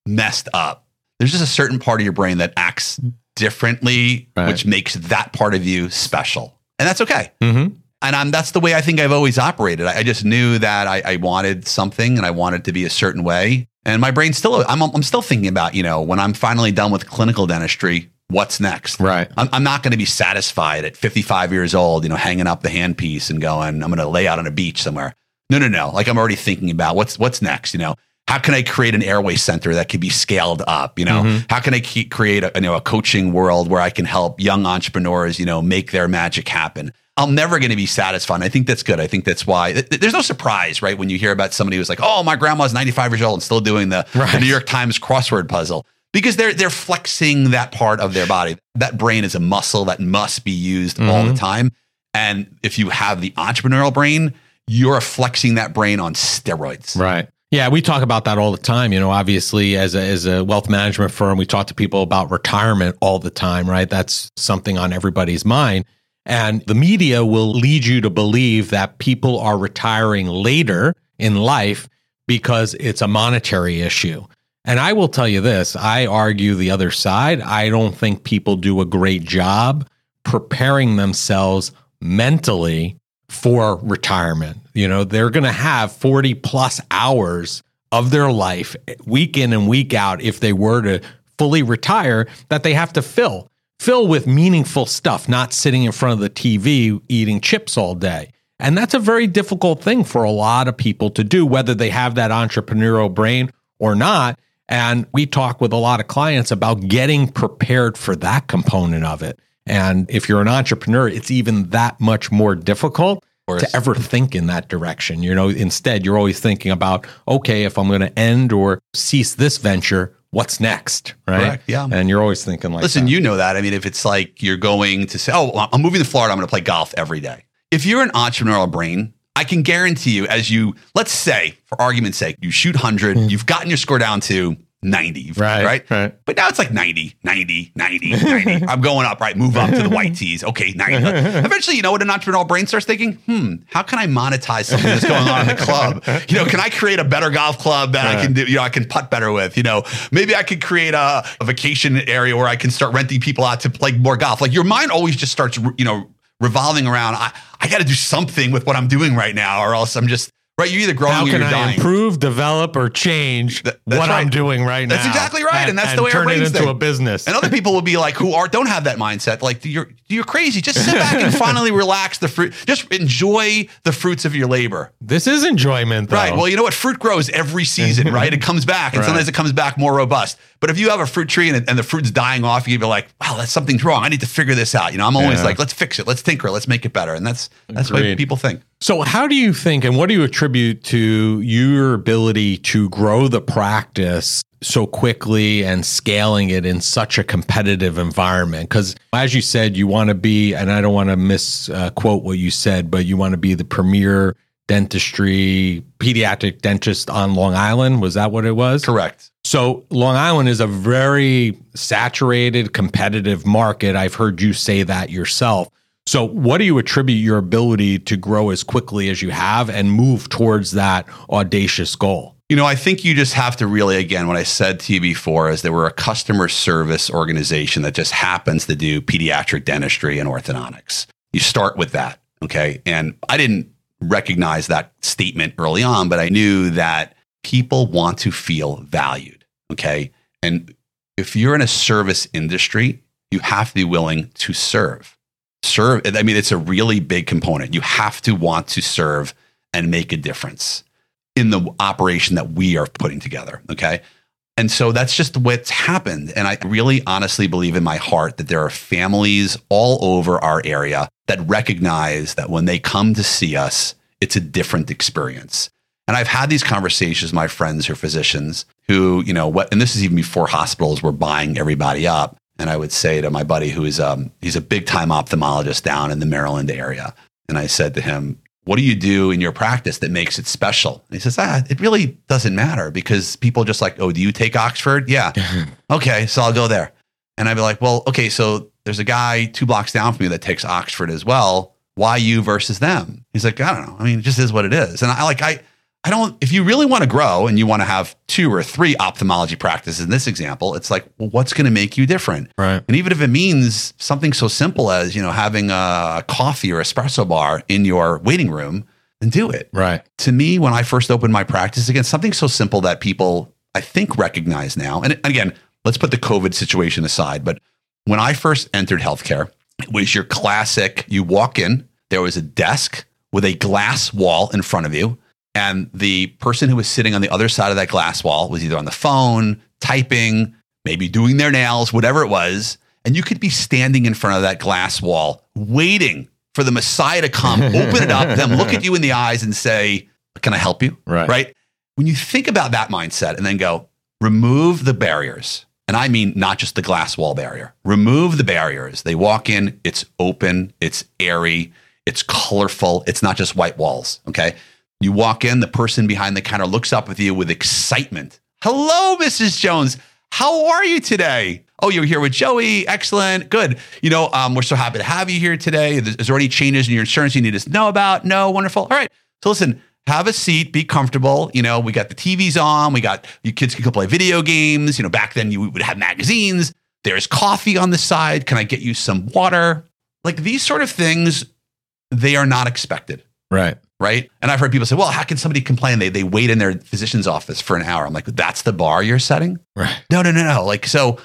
messed up. There's just a certain part of your brain that acts differently, Right. which makes that part of you special. And that's okay. Mm-hmm. And I'm, that's the way I think I've always operated. I, I just knew that I, I wanted something and I wanted to be a certain way. And my brain still, I'm, I'm still thinking about, you know, when I'm finally done with clinical dentistry, what's next? Right. I'm, I'm not going to be satisfied at 55 years old, you know, hanging up the handpiece and going, I'm going to lay out on a beach somewhere. No, no, no. Like I'm already thinking about what's what's next. You know, how can I create an airway center that can be scaled up? You know, Mhm. how can I keep, create a you know a coaching world where I can help young entrepreneurs, you know, make their magic happen? I'm never going to be satisfied. And I think that's good. I think that's why th- th- there's no surprise, right? When you hear about somebody who's like, "Oh, my grandma's 95 years old and still doing the, the New York Times crossword puzzle," because they're they're flexing that part of their body. That brain is a muscle that must be used all the Mhm. time. And if you have the entrepreneurial brain, you're flexing that brain on steroids. Right. Yeah, we talk about that all the time. You know, obviously, as a, as a wealth management firm, we talk to people about retirement all the time, right? That's something on everybody's mind. And the media will lead you to believe that people are retiring later in life because it's a monetary issue. And I will tell you this I argue the other side. I don't think people do a great job preparing themselves mentally for retirement. You know, they're going to have 40 plus hours of their life week in and week out if they were to fully retire that they have to fill. Fill with meaningful stuff, not sitting in front of the TV eating chips all day. And that's a very difficult thing for a lot of people to do, whether they have that entrepreneurial brain or not. And we talk with a lot of clients about getting prepared for that component of it. And if you're an entrepreneur, it's even that much more difficult to ever think in that direction. You know, instead, you're always thinking about, okay, if I'm going to end or cease this venture, what's next, right? Correct, yeah. And you're always thinking like, Listen, that. you know that. I mean, if it's like you're going to say, "Oh, I'm moving to Florida. I'm going to play golf every day." If you're an entrepreneurial brain, I can guarantee you, as you let's say, for argument's sake, you shoot 100, hmm. you've gotten your score down to 90, Hmm. Right, right? right. But now it's like 90, 90, 90, 90. I'm going up, right? Move up to the white tees. Okay, 90. Eventually, you know what an entrepreneurial brain starts thinking? Hmm, how can I monetize something that's going on in the club? You know, can I create a better golf club that I can do, you know, I can putt better with? You know, maybe I could create a, a vacation area where I can start renting people out to play more golf. Like your mind always just starts, you know, revolving around, I, I got to do something with what I'm doing right now, or else I'm just, right? You're either growing How or can you're I dying. improve, develop, or change Th- what I'm doing right That's now? That's exactly right, and that's the way our turn it brains into think. a business. And other people will be like, who are don't have that mindset. Like you're you're crazy. Just sit back and finally relax the fruit. Just enjoy the fruits of your labor. this is enjoyment, though. Right. Well, you know what? Fruit grows every season, right? It comes back, and Right. sometimes it comes back more robust. But if you have a fruit tree and, and the fruit's dying off, you'd be like, "Wow, that's something's wrong. I need to figure this out." You know, I'm always Yeah. like, "Let's fix it. Let's tinker. Let's make it better." And that's that's what Agreed. people think. So, how do you think, and what do you attribute to your ability to grow the practice so quickly and scaling it in such a competitive environment? Because, as you said, you want to be, and I don't want to misquote what you said, but you want to be the premier dentistry pediatric dentist on Long Island. Was that what it was? Correct. So Long Island is a very saturated, competitive market. I've heard you say that yourself. So what do you attribute your ability to grow as quickly as you have and move towards that audacious goal? You know, I think you just have to really, again, what I said to you before is that we're a customer service organization that just happens to do pediatric dentistry and orthodontics. You start with that. Okay. And I didn't recognize that statement early on, but I knew that people want to feel valued. Okay. And if you're in a service industry, you have to be willing to serve. Serve, I mean, it's a really big component. You have to want to serve and make a difference in the operation that we are putting together. Okay. And so that's just what's happened. And I really honestly believe in my heart that there are families all over our area that recognize that when they come to see us, it's a different experience. And I've had these conversations with my friends who are physicians who, you know, what, and this is even before hospitals were buying everybody up. And I would say to my buddy who is, um, he's a big time ophthalmologist down in the Maryland area. And I said to him, what do you do in your practice that makes it special? And he says, ah, it really doesn't matter because people just like, oh, do you take Oxford? Yeah. okay, so I'll go there. And I'd be like, well, okay, so there's a guy two blocks down from you that takes Oxford as well. Why you versus them? He's like, I don't know. I mean, it just is what it is. And I like, I, I don't, if you really want to grow and you want to have two or three ophthalmology practices in this example, it's like, well, what's going to make you different? Right. And even if it means something so simple as, you know, having a coffee or espresso bar in your waiting room, then do it. Right. To me, when I first opened my practice, again, something so simple that people, I think, recognize now. And again, let's put the COVID situation aside. But when I first entered healthcare, it was your classic you walk in, there was a desk with a glass wall in front of you. And the person who was sitting on the other side of that glass wall was either on the phone, typing, maybe doing their nails, whatever it was. And you could be standing in front of that glass wall, waiting for the Messiah to come, open it up, them look at you in the eyes and say, Can I help you? Right. Right. When you think about that mindset and then go, remove the barriers. And I mean, not just the glass wall barrier, remove the barriers. They walk in, it's open, it's airy, it's colorful, it's not just white walls. Okay. You walk in, the person behind the counter looks up at you with excitement. Hello, Mrs. Jones. How are you today? Oh, you're here with Joey. Excellent. Good. You know, um, we're so happy to have you here today. Is there any changes in your insurance you need us to know about? No. Wonderful. All right. So listen, have a seat, be comfortable. You know, we got the TVs on. We got your kids can go play video games. You know, back then you would have magazines. There's coffee on the side. Can I get you some water? Like these sort of things, they are not expected Right. Right? And I've heard people say, well, how can somebody complain? They, they wait in their physician's office for an hour. I'm like, that's the bar you're setting? Right. No, no, no, no. Like, so,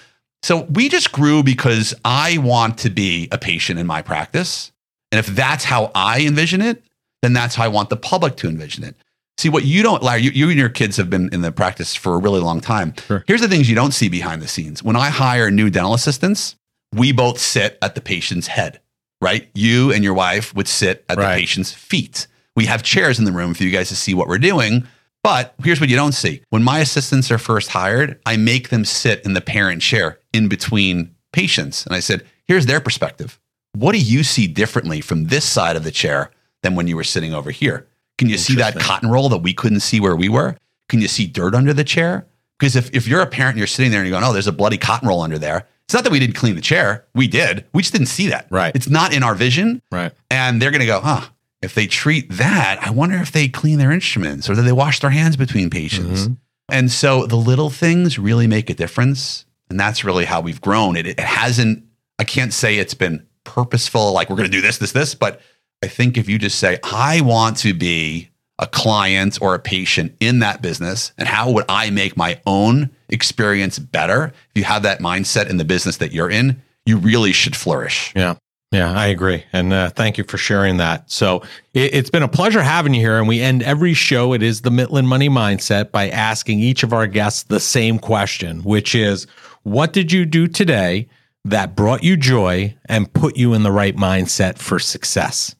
so we just grew because I want to be a patient in my practice. And if that's how I envision it, then that's how I want the public to envision it. See what you don't, Larry, you, you and your kids have been in the practice for a really long time. Sure. Here's the things you don't see behind the scenes. When I hire new dental assistants, we both sit at the patient's head, right? You and your wife would sit at Right. the patient's feet. We have chairs in the room for you guys to see what we're doing. But here's what you don't see. When my assistants are first hired, I make them sit in the parent chair in between patients. And I said, here's their perspective. What do you see differently from this side of the chair than when you were sitting over here? Can you see that cotton roll that we couldn't see where we were? Can you see dirt under the chair? Because if, if you're a parent and you're sitting there and you're going, oh, there's a bloody cotton roll under there, it's not that we didn't clean the chair. We did. We just didn't see that. Right. It's not in our vision. Right. And they're going to go, huh, if they treat that, I wonder if they clean their instruments or do they wash their hands between patients. Mm-hmm. And so the little things really make a difference. And that's really how we've grown. It, it hasn't, I can't say it's been purposeful, like we're going to do this, this, this. But I think if you just say, I want to be a client or a patient in that business, and how would I make my own experience better? If you have that mindset in the business that you're in, you really should flourish. Yeah. Yeah, I agree. And uh, thank you for sharing that. So it, has been a pleasure having you here. And we end every show, it is the Mitlin Money Mindset, by asking each of our guests the same question, which is what did you do today that brought you joy and put you in the right mindset for success?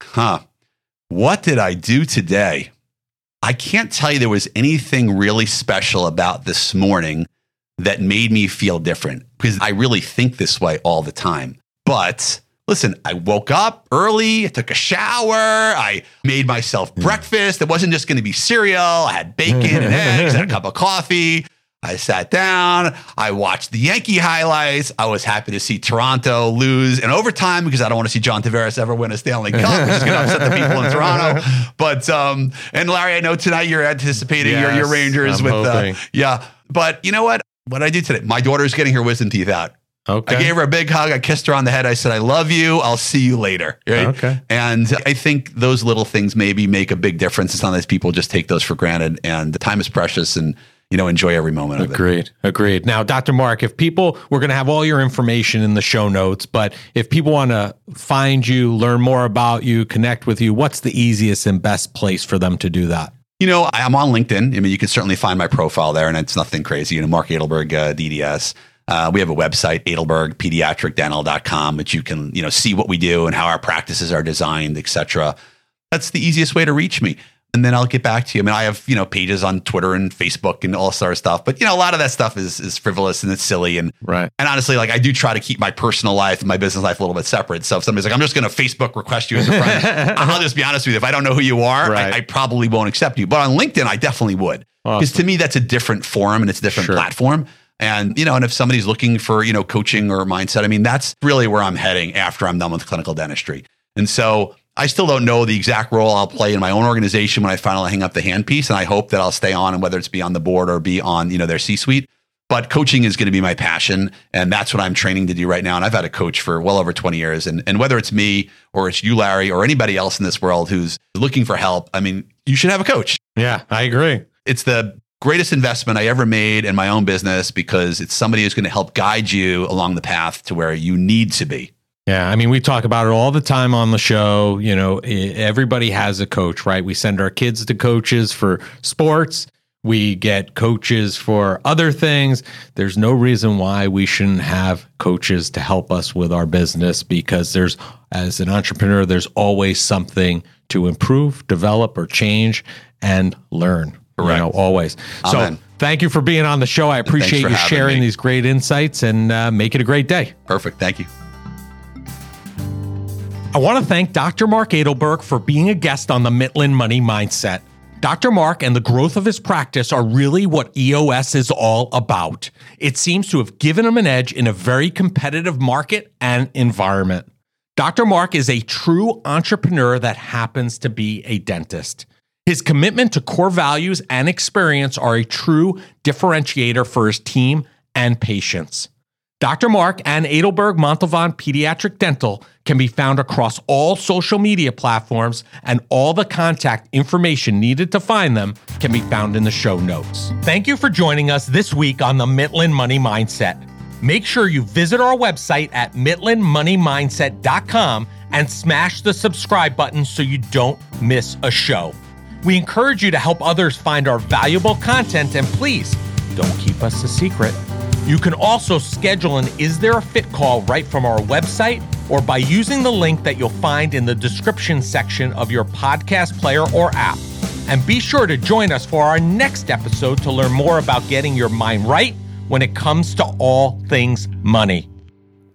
Huh. What did I do today? I can't tell you there was anything really special about this morning that made me feel different because I really think this way all the time. But listen, I woke up early, I took a shower, I made myself Hmm. breakfast. It wasn't just going to be cereal, I had bacon and eggs and a cup of coffee. I sat down, I watched the Yankee highlights. I was happy to see Toronto lose in overtime because I don't want to see John Tavares ever win a Stanley Cup, which is going to upset the people in Toronto. But um, and Larry, I know tonight you're anticipating your, your Rangers I'm with uh, yeah. But you know what? What I do today? My daughter's getting her wisdom teeth out. Okay. I gave her a big hug. I kissed her on the head. I said, I love you. I'll see you later. Right? Okay. And I think those little things maybe make a big difference. It's not that people just take those for granted. And the time is precious and, you know, enjoy every moment of it. Agreed. Agreed. Now, Dr. Mark, if people, we're going to have all your information in the show notes, but if people want to find you, learn more about you, connect with you, what's the easiest and best place for them to do that? You know, I'm on LinkedIn. I mean, you can certainly find my profile there, and it's nothing crazy. You know, Mark Adelberg, uh, DDS. Uh, we have a website, adelbergpediatricdental.com, which you can, you know, see what we do and how our practices are designed, et cetera. That's the easiest way to reach me. And then I'll get back to you. I mean, I have, you know, pages on Twitter and Facebook and all sort of stuff, but you know, a lot of that stuff is is frivolous and it's silly. And Right. and honestly, like I do try to keep my personal life and my business life a little bit separate. So if somebody's like, I'm just going to Facebook request you as a friend, I'll just be honest with you. If I don't know who you are, Right. I, I probably won't accept you. But on LinkedIn, I definitely would. Because Awesome. to me, that's a different forum and it's a different Sure. platform. And, you know, and if somebody's looking for, you know, coaching or mindset, I mean, that's really where I'm heading after I'm done with clinical dentistry. And so I still don't know the exact role I'll play in my own organization when I finally hang up the handpiece. And I hope that I'll stay on and whether it's be on the board or be on, you know, their C suite. But coaching is going to be my passion. And that's what I'm training to do right now. And I've had a coach for well over 20 years. And, and whether it's me or it's you, Larry, or anybody else in this world who's looking for help, I mean, you should have a coach Yeah, I agree. it's the greatest investment I ever made in my own business because it's somebody who's going to help guide you along the path to where you need to be. Yeah, I mean, we talk about it all the time on the show. You know, everybody has a coach, right? We send our kids to coaches for sports. We get coaches for other things. There's no reason why we shouldn't have coaches to help us with our business because there's, as an entrepreneur, there's always something to improve, develop, or change and learn. Correct. You know, always. Amen. So thank you for being on the show. I appreciate you sharing me. these great insights and uh, make it a great day. Perfect. Thank you. I want to thank Dr. Mark Adelberg for being a guest on the Mitlin Money Mindset. Dr. Mark and the growth of his practice are really what EOS is all about. It seems to have given him an edge in a very competitive market and environment. Dr. Mark is a true entrepreneur that happens to be a dentist. His commitment to core values and experience are a true differentiator for his team and patients. Dr. Mark and Adelberg Montalvan Pediatric Dental can be found across all social media platforms, and all the contact information needed to find them can be found in the show notes. Thank you for joining us this week on the Mitlin Money Mindset. Make sure you visit our website at mitlinmoneymindset.com and smash the subscribe button so you don't miss a show. We encourage you to help others find our valuable content, and please don't keep us a secret. You can also schedule an Is There a Fit call right from our website or by using the link that you'll find in the description section of your podcast player or app. And be sure to join us for our next episode to learn more about getting your mind right when it comes to all things money.